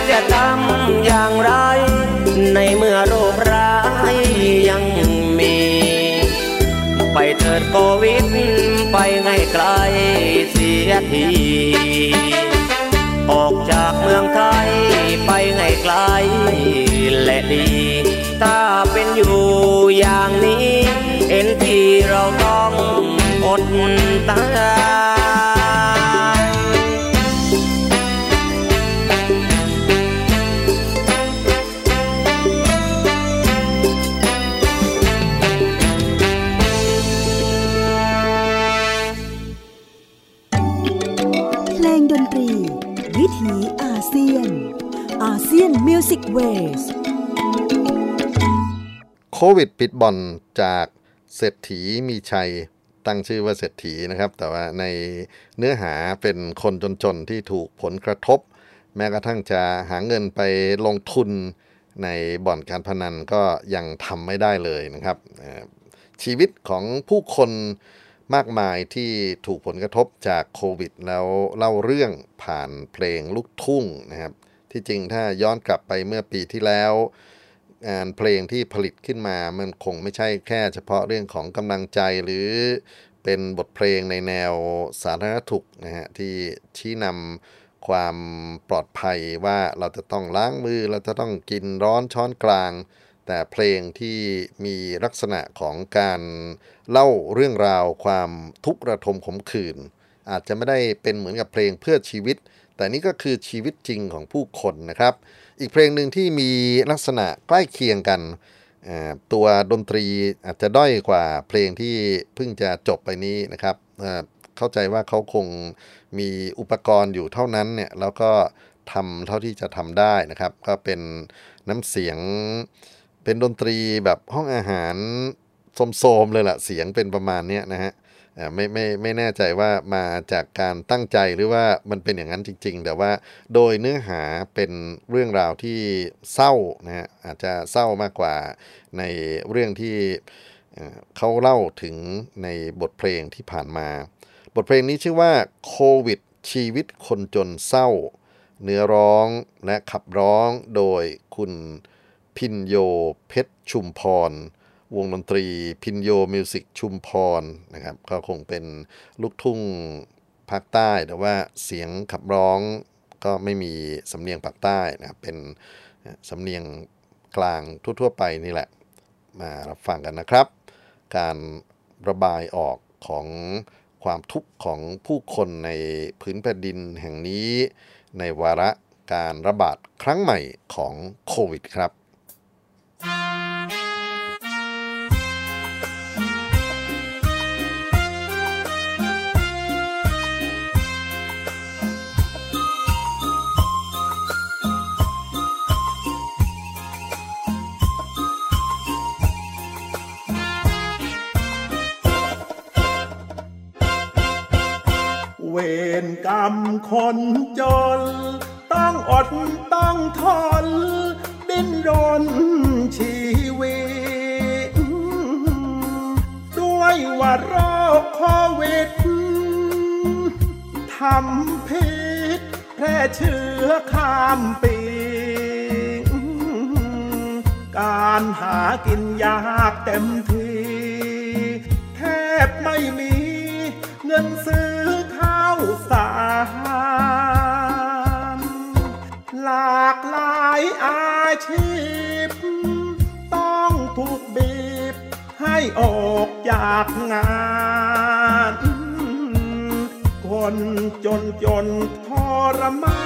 จะทำอย่างไร ในเมื่อโรคร้ายยังมี ไปเถิดโควิด ไปไงไกลเสียที ออกจากเมืองไทย ไปไงไกลและดี ถ้าเป็นอยู่อย่างนี้เห็นที่เราต้อง อดตายเพลงดนตรี วิถีอาเซียน ASEAN Music Waysโควิดปิดบ่อนจากเศรษฐีมีชัย ตั้งชื่อว่าเศรษฐีนะครับ แต่ว่าในเนื้อหาเป็นคนจนๆที่ถูกผลกระทบ แม้กระทั่งจะหาเงินไปลงทุนในบ่อนการพนันก็ยังทำไม่ได้เลยนะครับ ชีวิตของผู้คนมากมายที่ถูกผลกระทบจากโควิด แล้วเล่าเรื่องผ่านเพลงลูกทุ่งนะครับ ที่จริงถ้าย้อนกลับไปเมื่อปีที่แล้ว งานเพลงที่ผลิตขึ้นมา มันคงไม่ใช่แค่เฉพาะเรื่องของกำลังใจหรือเป็นบทเพลงในแนวสาธารณสุขนะฮะที่ชี้นำความปลอดภัยว่าเราจะต้องล้างมือเราจะต้องกินร้อนช้อนกลาง แต่เพลงที่มีลักษณะของการเล่าเรื่องราวความทุกข์ระทมขมขื่นอาจจะไม่ได้เป็นเหมือนกับเพลงเพื่อชีวิต แต่นี่ก็คือชีวิตจริงของผู้คนนะครับ อีกเพลงหนึ่งที่มีลักษณะใกล้เคียงกันตัวดนตรีอาจจะด้อยกว่าเพลงที่เพิ่งจะจบไปนี้นะครับเข้าใจว่าเขาคงมีอุปกรณ์อยู่เท่านั้นเนี่ยแล้วก็ทำเท่าที่จะทำได้นะครับ ก็เป็นน้ำเสียงเป็นดนตรีแบบห้องอาหารโสมๆเลยล่ะเสียงเป็นประมาณนี้นะฮะ ไม่ไม่ไม่แน่ใจว่ามาจากการตั้งใจหรือว่ามันเป็นอย่างนั้นจริง ๆ แต่ว่าโดยเนื้อหาเป็นเรื่องราวที่เศร้านะฮะอาจจะเศร้ามากกว่าในเรื่องที่เขาเล่าถึงในบทเพลงที่ผ่านมา บทเพลงนี้ชื่อว่าโควิด ชีวิตคนจนเศร้า เนื้อร้องและขับร้องโดยคุณพินโยเพชรชุมพร วงดนตรีพินโยมิวสิกชุมพรนะครับก็คงเป็นลูกทุ่งภาคใต้แต่ว่าเสียงขับร้องก็ไม่มีสำเนียงภาคใต้นะครับเป็นสำเนียงกลางทั่ว ๆ ไปนี่แหละ มารับฟังกันนะครับ การระบายออกของความทุกข์ของผู้คนในพื้นแผ่นดินแห่งนี้ ในวาระการระบาดครั้งใหม่ของโควิดครับ เวรกรรมคนจน ต้องอดต้องทน ดิ้นรนชีวิต ด้วยว่าโรคโควิดทำพิษแพร่เชื้อข้ามปีการหากินยากเต็มที แทบไม่มีเงินซื้อาวสารหลากหลายอาชีพ ต้องถูกบีบให้ออกจากงาน คนจนจนทรมา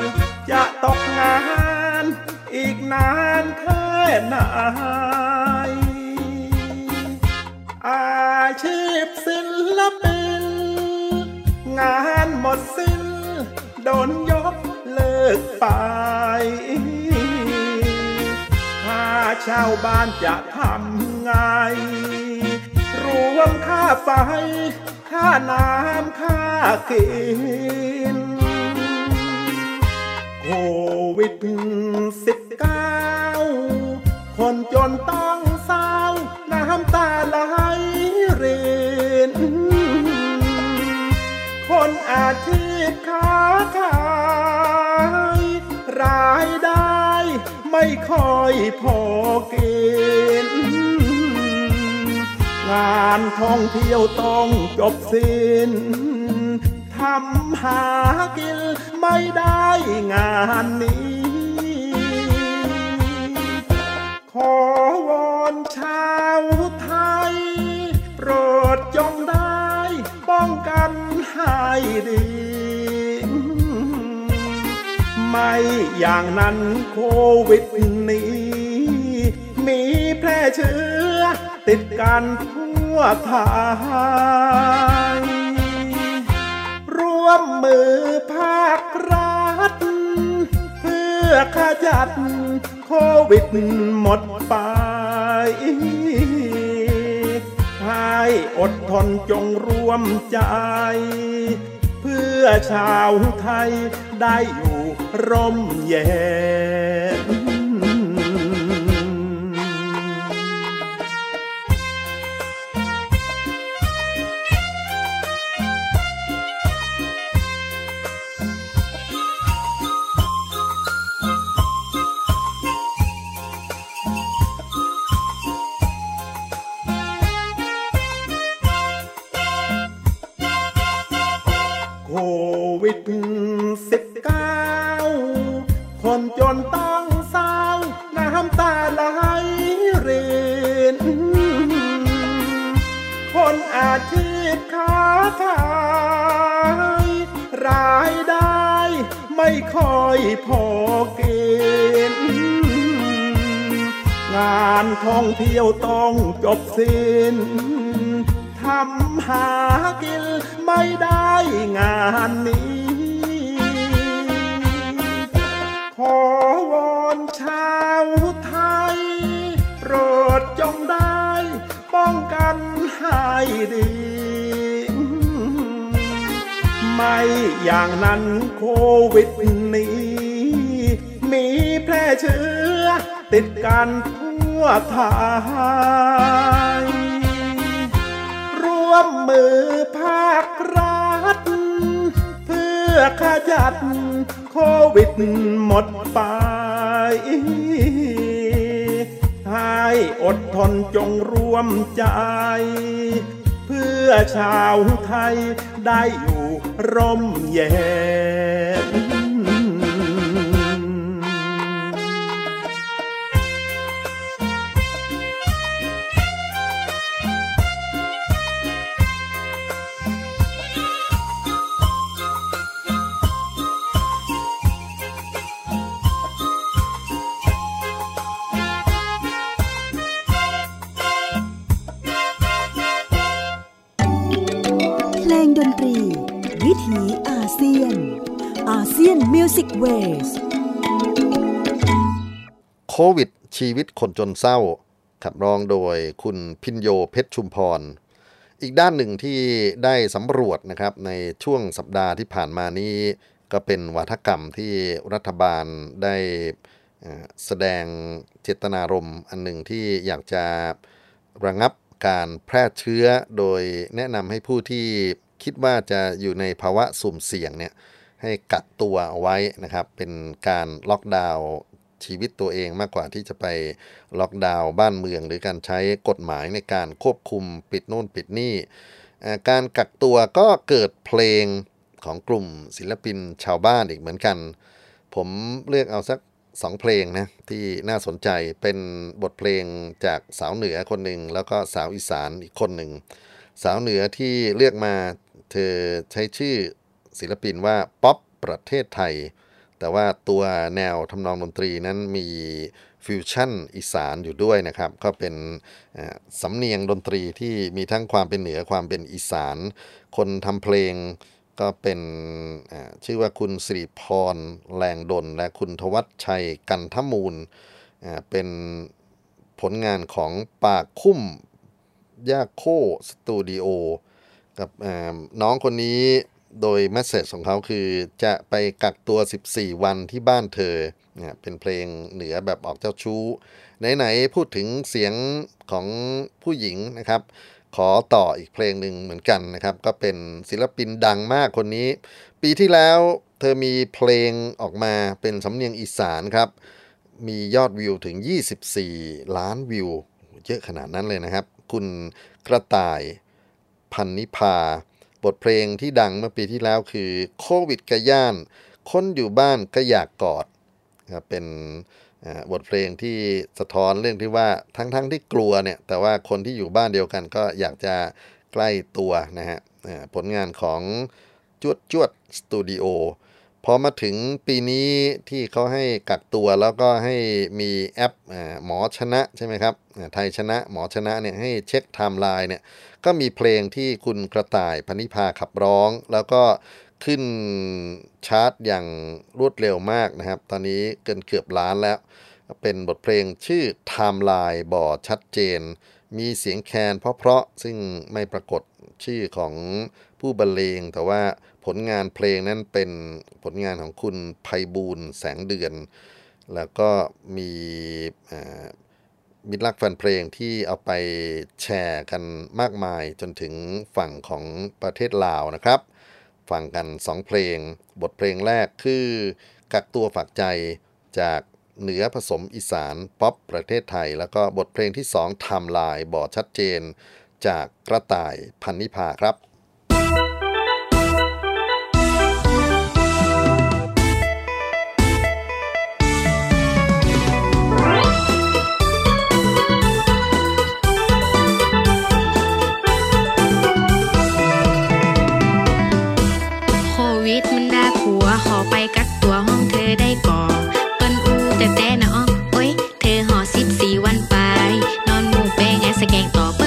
น จะตกงานอีกนานแค่ไหนอาชีพศิลปิน งานหมดสิ้น โดนยกเลิกไปค่าเช่าบ้านจะทำไง รวมค่าไฟ ค่าน้ำค่ากินโควิดสิบเก้าคนจนต้องเศร้า น้ำตาไหลริน อาชีพค้าขายรายได้ไม่ค่อยพอกิน งานท่องเที่ยวต้องจบสิ้นทำหากินไม่ได้งานนี้ อย่างนั้นโควิดนี้ มีแพร่เชื้อ ติดกันทั่วไทยร่วมมือภาครัฐ เพื่อขจัดโควิดหมดไป ให้อดทนจงร่วมใจ อชาวไทยได้อยู่ร่มเย็น เที่ยวต้องจบสิ้นทำหากินไม่ได้งานนี้ ขอวอนชาวไทย โปรดจงได้ ป้องกันให้ดี ไม่อย่างนั้นโควิดนี้ มีแพร่เชื้อติดกันทั วไทย ร่วมมือภาครัฐ เพื่อขจัดโควิดหมดไปให้อดทนจงร่วมใจ เพื่อชาวไทยได้อยู่ร่มเย็น Music Wavesโควิด ชีวิตคนจนเศร้า ขับร้องโดยคุณพินโยเพชรชุมพร อีกด้านหนึ่งที่ได้สำรวจนะครับในช่วงสัปดาห์ที่ผ่านมานี้ ก็เป็นนวัตกรรมที่รัฐบาลได้แสดงเจตนารมณ์อันหนึ่งที่อยากจะระงับการแพร่เชื้อโดยแนะนำให้ผู้ที่คิดว่าจะอยู่ในภาวะสุ่มเสี่ยงเนี่ย ให้กักตัวเอาไว้นะครับ เป็นการล็อกดาวน์ชีวิตตัวเองมากกว่าที่จะไปล็อกดาวน์บ้านเมือง หรือการใช้กฎหมายในการควบคุมปิดโน่นปิดนี่ การกักตัวก็เกิดเพลงของกลุ่มศิลปินชาวบ้านอีกเหมือนกัน ผมเลือกเอาสักสองเพลงนะที่น่าสนใจเป็นบทเพลงจากสาวเหนือคนหนึ่งแล้วก็สาวอีสานอีกคนหนึ่ง สาวเหนือที่เลือกมาเธอใช้ชื่อ ศิลปินว่าป๊อปประเทศไทย แต่ว่าตัวแนวทำนองดนตรีนั้นมีฟิวชั่นอีสานอยู่ด้วยนะครับ ก็เป็นสำเนียงดนตรีที่มีทั้งความเป็นเหนือความเป็นอีสาน คนทำเพลงก็เป็นชื่อว่าคุณสิริพรแรงดล และคุณทวัชชัยกันทมูล เป็นผลงานของปากคุ้มยาโคสตูดิโอ กับน้องคนนี้ โดยแมสเซจของเขาคือจะไปกักตัว 14 วันที่บ้านเธอเนี่ยเป็นเพลงเหนือแบบออกเจ้าชู้ ไหนๆพูดถึงเสียงของผู้หญิงนะครับ ขอต่ออีกเพลงหนึ่งเหมือนกันนะครับ ก็เป็นศิลปินดังมากคนนี้ ปีที่แล้วเธอมีเพลงออกมาเป็นสำเนียงอีสานครับ มียอดวิวถึง 24 ล้านวิว เยอะขนาดนั้นเลยนะครับ คุณกระต่ายพันนิพา บทเพลงที่ดังเมื่อปีที่แล้วคือโควิดกระย่าน คนอยู่บ้านก็อยากกอดครับเป็นบทเพลงที่สะท้อนเรื่องที่ว่าทั้งๆทที่กลัวเนี่ย แต่ว่าคนที่อยู่บ้านเดียวกันก็อยากจะใกล้ตัวนะฮะผลงานของจวดจวดสตูดิโอ พอมาถึงปีนี้ที่เขาให้กักตัวแล้วก็ให้มีแอปหมอชนะใช่ไหมครับไทยชนะหมอชนะเนี่ยให้เช็คไทม์ไลน์เนี่ยก็มีเพลงที่คุณกระต่ายพนิพาขับร้อง แล้วก็ขึ้นชาร์ตอย่างรวดเร็วมากนะครับ ตอนนี้เกินเกือบล้านแล้ว เป็นบทเพลงชื่อไทม์ไลน์บ่ชัดเจน มีเสียงแคนเพราะๆซึ่งไม่ปรากฏชื่อของผู้บรรเลงแต่ว่า ผลงานเพลงนั้นเป็นผลงานของคุณไพบูลย์แสงเดือน แล้วก็มีมิตรรักแฟนเพลงที่เอาไปแชร์กันมากมายจนถึงฝั่งของประเทศลาวนะครับฟังกัน 2 เพลง บทเพลงแรกคือ กักตัวฝากใจจากเหนือผสมอีสานป๊อปประเทศไทย แล้วก็บทเพลงที่2ไทม์ไลน์บอกชัดเจน จากกระต่ายพันนิพาครับ Game Bob.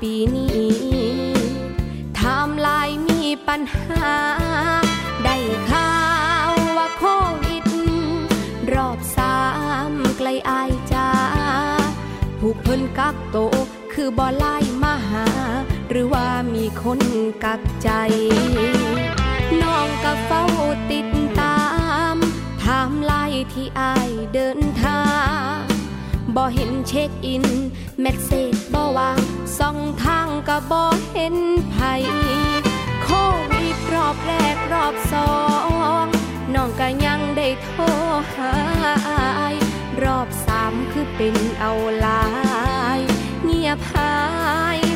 ปีนี้ไทำลายมีปัญหา ได้ข่าวว่าโควิด รอบสามไกลอายจ้าผู้เพิ่นกักโตคือบ่ไล่มาหา หรือว่ามีคนกักใจ น้องก็เฝ้าติดตามไทม์ไลน์ที่อายเดินทางบ่เห็นเช็คอิน แมสเซจบ่ว่าสองทางก็บ่เห็นไผโควิดรอบแรกรอบสองน้องก็ยังได้โทรหาอายรอบสามคือเป็นเอาลาย เงียบหาย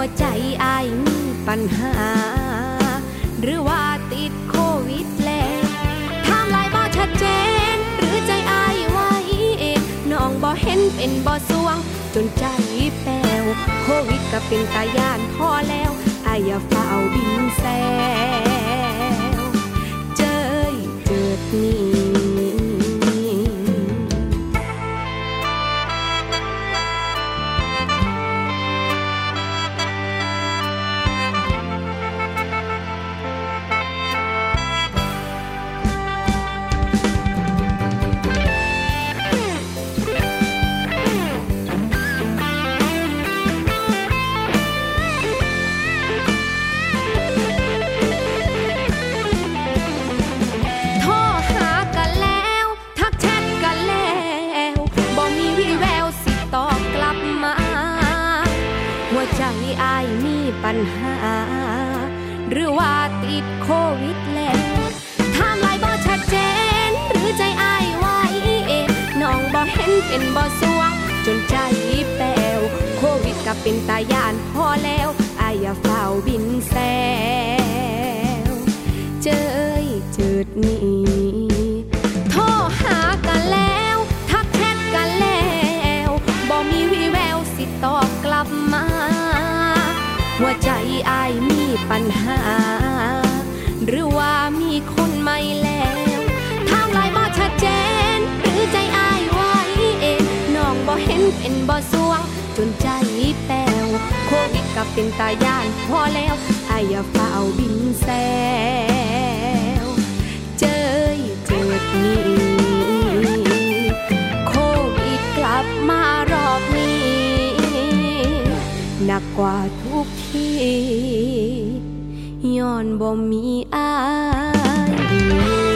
วใจอายมีปัญหา หรือว่าติดโควิดแล้วทม์ไลน์บ่ชัดเจน หรือใจอายไว้เองน้องบ่เห็นเป็นบ่สวง จนใจแป้วโควิดก็เป็นตายานพอแล้วอายอย่าเฝ้าบินแซวเจยเจิดนี้ ตายานพอแล้วอายอย่าเฝ้าบินแซวเจยเจิดนี้โทรหากันแล้ว ทักแชทกันแล้วบ่มีวี่แววสิตอบกลับมา หัวใจอายมีปัญหา เป็นตาย่านพอแล้วไอ้อย่าเฝ้าบินแซวเจอเจิดนี้โควิดกลับมารอบนี้ หนักกว่าทุกทีย้อนบ่มีอาย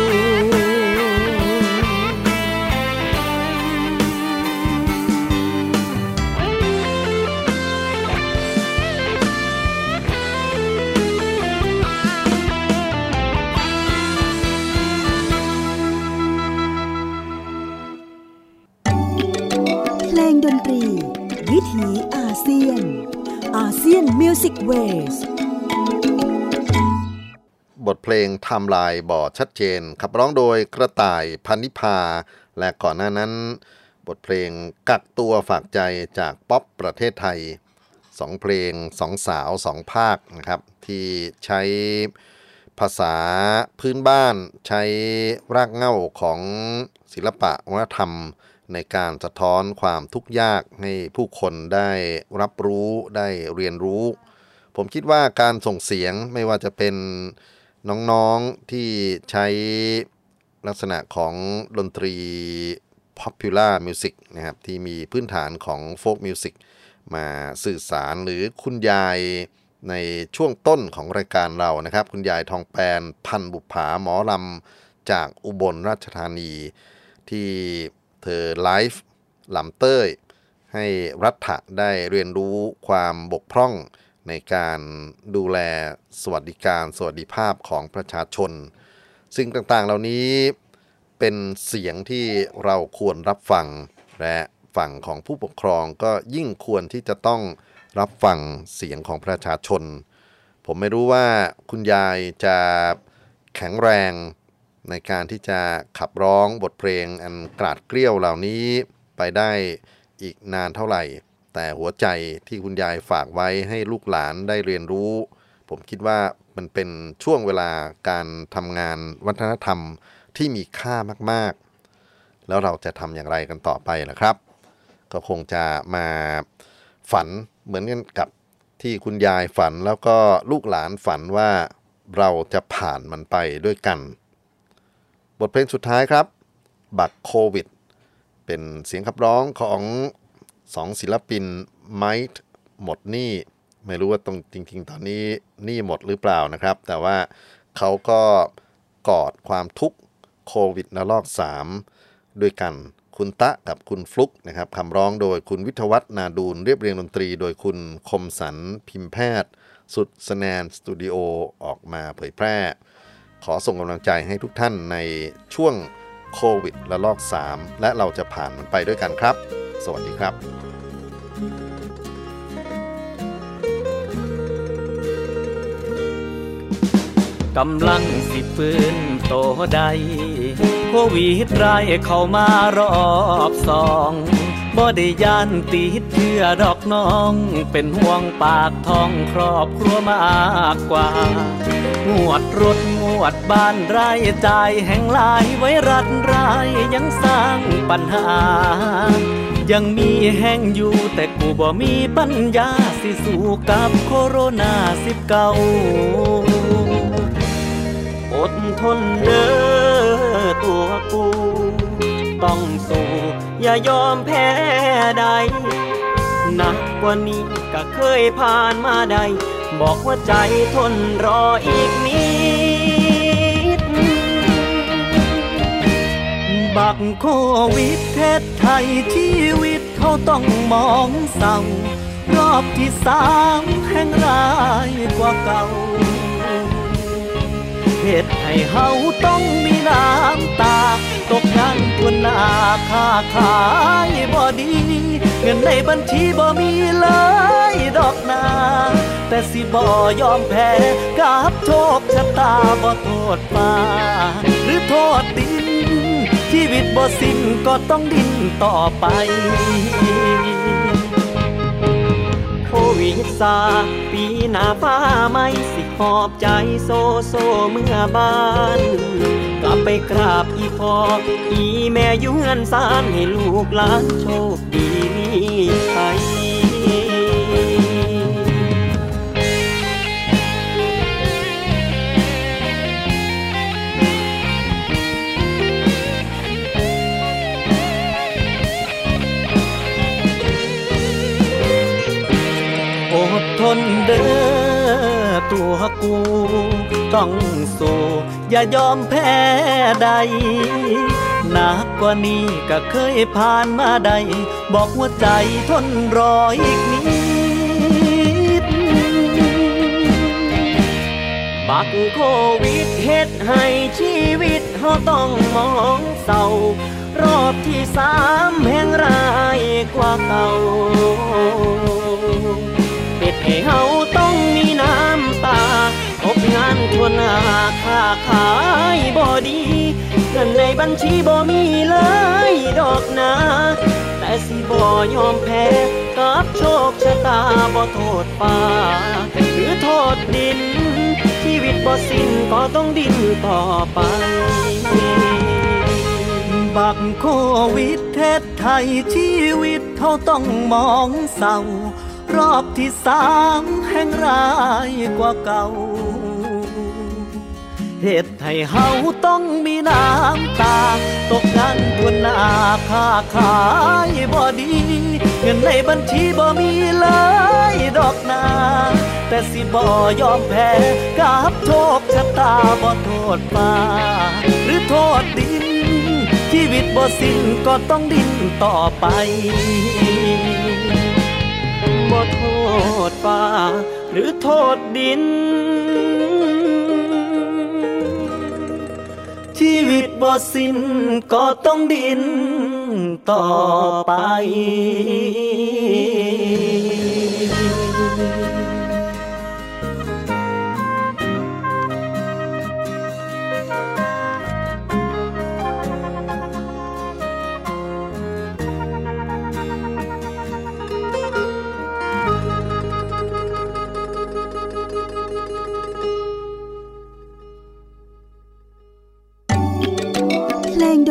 ASEAN Music Wavesบทเพลงไทม์ไลน์บ่ชัดเจน ขับร้องโดยกระต่ายพันนิพา และก่อนหน้านั้น บทเพลงกักตัวฝากใจจากป๊อปประเทศไทยสองเพลงสองสาวสองภาคนะครับ ที่ใช้ภาษาพื้นบ้าน ใช้รากเหง้าของศิลปะวัฒนธรรม ในการสะท้อนความทุกข์ยากให้ผู้คนได้รับรู้ได้เรียนรู้ ผมคิดว่าการส่งเสียงไม่ว่าจะเป็นน้องๆที่ใช้ลักษณะของดนตรี popular music นะครับที่มีพื้นฐานของ folk music มาสื่อสารหรือคุณยายในช่วงต้นของรายการเรานะครับ คุณยายทองแปนพันบุภาหมอลำจากอุบลราชธานีที่ เธอไลฟ์หลำเต้ย ให้รัฐะได้เรียนรู้ความบกพร่องในการดูแลสวัสดิการสวัสดิภาพของประชาชน สิ่งต่างๆเหล่านี้เป็นเสียงที่เราควรรับฟัง และฝั่งของผู้ปกครองก็ยิ่งควรที่จะต้องรับฟังเสียงของประชาชน ผมไม่รู้ว่าคุณยายจะแข็งแรง ในการที่จะขับร้องบทเพลงอันกราดเกลี้ยวเหล่านี้ไปได้อีกนานเท่าไหร่ แต่หัวใจที่คุณยายฝากไว้ให้ลูกหลานได้เรียนรู้ ผมคิดว่ามันเป็นช่วงเวลาการทำงานวัฒนธรรมที่มีค่ามากๆ แล้วเราจะทำอย่างไรกันต่อไปล่ะครับ ก็คงจะมาฝันเหมือนกันกับที่คุณยายฝันแล้วก็ลูกหลานฝันว่าเราจะผ่านมันไปด้วยกัน บทเพลงสุดท้ายครับ บักโควิด เป็นเสียงขับร้องของสองศิลปินไมท์หมดหนี้ ไม่รู้ว่าตรงจริง ๆ ตอนนี้หนี้หมดหรือเปล่านะครับ แต่ว่าเขาก็กอดความทุกข์โควิดระลอก 3 ด้วยกันคุณตะกับคุณฟลุกนะครับคำร้องโดยคุณวิทวัฒนาดูลเรียบเรียงดนตรี โดยคุณคมสันพิมพ์แพทย์ สุดสแนนสตูดิโอออกมาเผยแพร่ ขอส่งกำลังใจให้ทุกท่านในช่วงโควิดระลอก 3 และเราจะผ่านมันไปด้วยกันครับ สวัสดีครับกำลังสิฟืนโตได้ ควิดไรายเข้ามารอบสองบ่ได้ยานติดเชื้อดอกน้อง เป็นห่วงปากท้องครอบครัวมากกว่างวดรถงวดบ้านรายจ่ายแห่งลายไว้รัดรายยังสร้างปัญหา ยังมีแห้งอยู่แต่กูบ่มีปัญญาสิสู้กับโคโรนาสิบเก้าอดทนเด้อ ตัวกู ต้องสู้อย่ายอมแพ้ใดหนักกว่านี้ก็เคยผ่านมาได้บอกว่าใจทนรออีกนิด บักโควิดเพศไทยชีวิตเขาต้องมองเศร้ารอบที่สามแห่งร้ายกว่าเก่า เหตุให้เฮาต้องมีน้ำตา ตกงานทวนหน้าค่าขายบ่ดี เงินในบัญชีบ่มีเลยดอกนา แต่สิบ่ยอมแพ้กับโชคชะตาบ่โทษฟ้าหรือโทษดิน ชีวิตบ่สิ้นก็ต้องดิ้นต่อไปโควิดซาปีหน้าฟ้าไม่สิ หอบใจโซโซเมื่อบ้าน กลับไปกราบอีพ่ออีแม่อยู่เฮืนสานให้ลูกหลานโชคดี ต้องสู้อย่ายอมแพ้ใดหนักกว่านี้ก็เคยผ่านมาได้ บอกหัวใจทนรออีกนิด บักโควิดเฮ็ดให้ชีวิตเฮาต้องมองเศร้ารอบที่สามแห่งร้ายกว่าเก่า วนหน้าค่าขายบ่ดีเงินในบัญชีบ่มีเลยดอกนา แต่สิบ่ยอมแพ้กับโชคชะตาบ่โทษฟ้าหรือโทษดิน ชีวิตบ่สิ้นก็ต้องดิ้นต่อไป บักโควิดเทศไทยชีวิตเขาต้องมองเศร้ารอบที่สามแห่งร้ายกว่าเก่า ให้เฮาต้องมีน้ำตา ตกงานทวนหน้าค่าขายบ่ดี เงินในบัญชีบ่มีเลยดอกนา แต่สิบ่ยอมแพ้กับโชคชะตาบ่โทษฟ้าหรือโทษดิน ชีวิตบ่สิ้นก็ต้องดิ้นต่อไปบ่โทษฟ้าหรือโทษดิน ชีวิตบ่สิ้นก็ต้องดิ้นต่อไป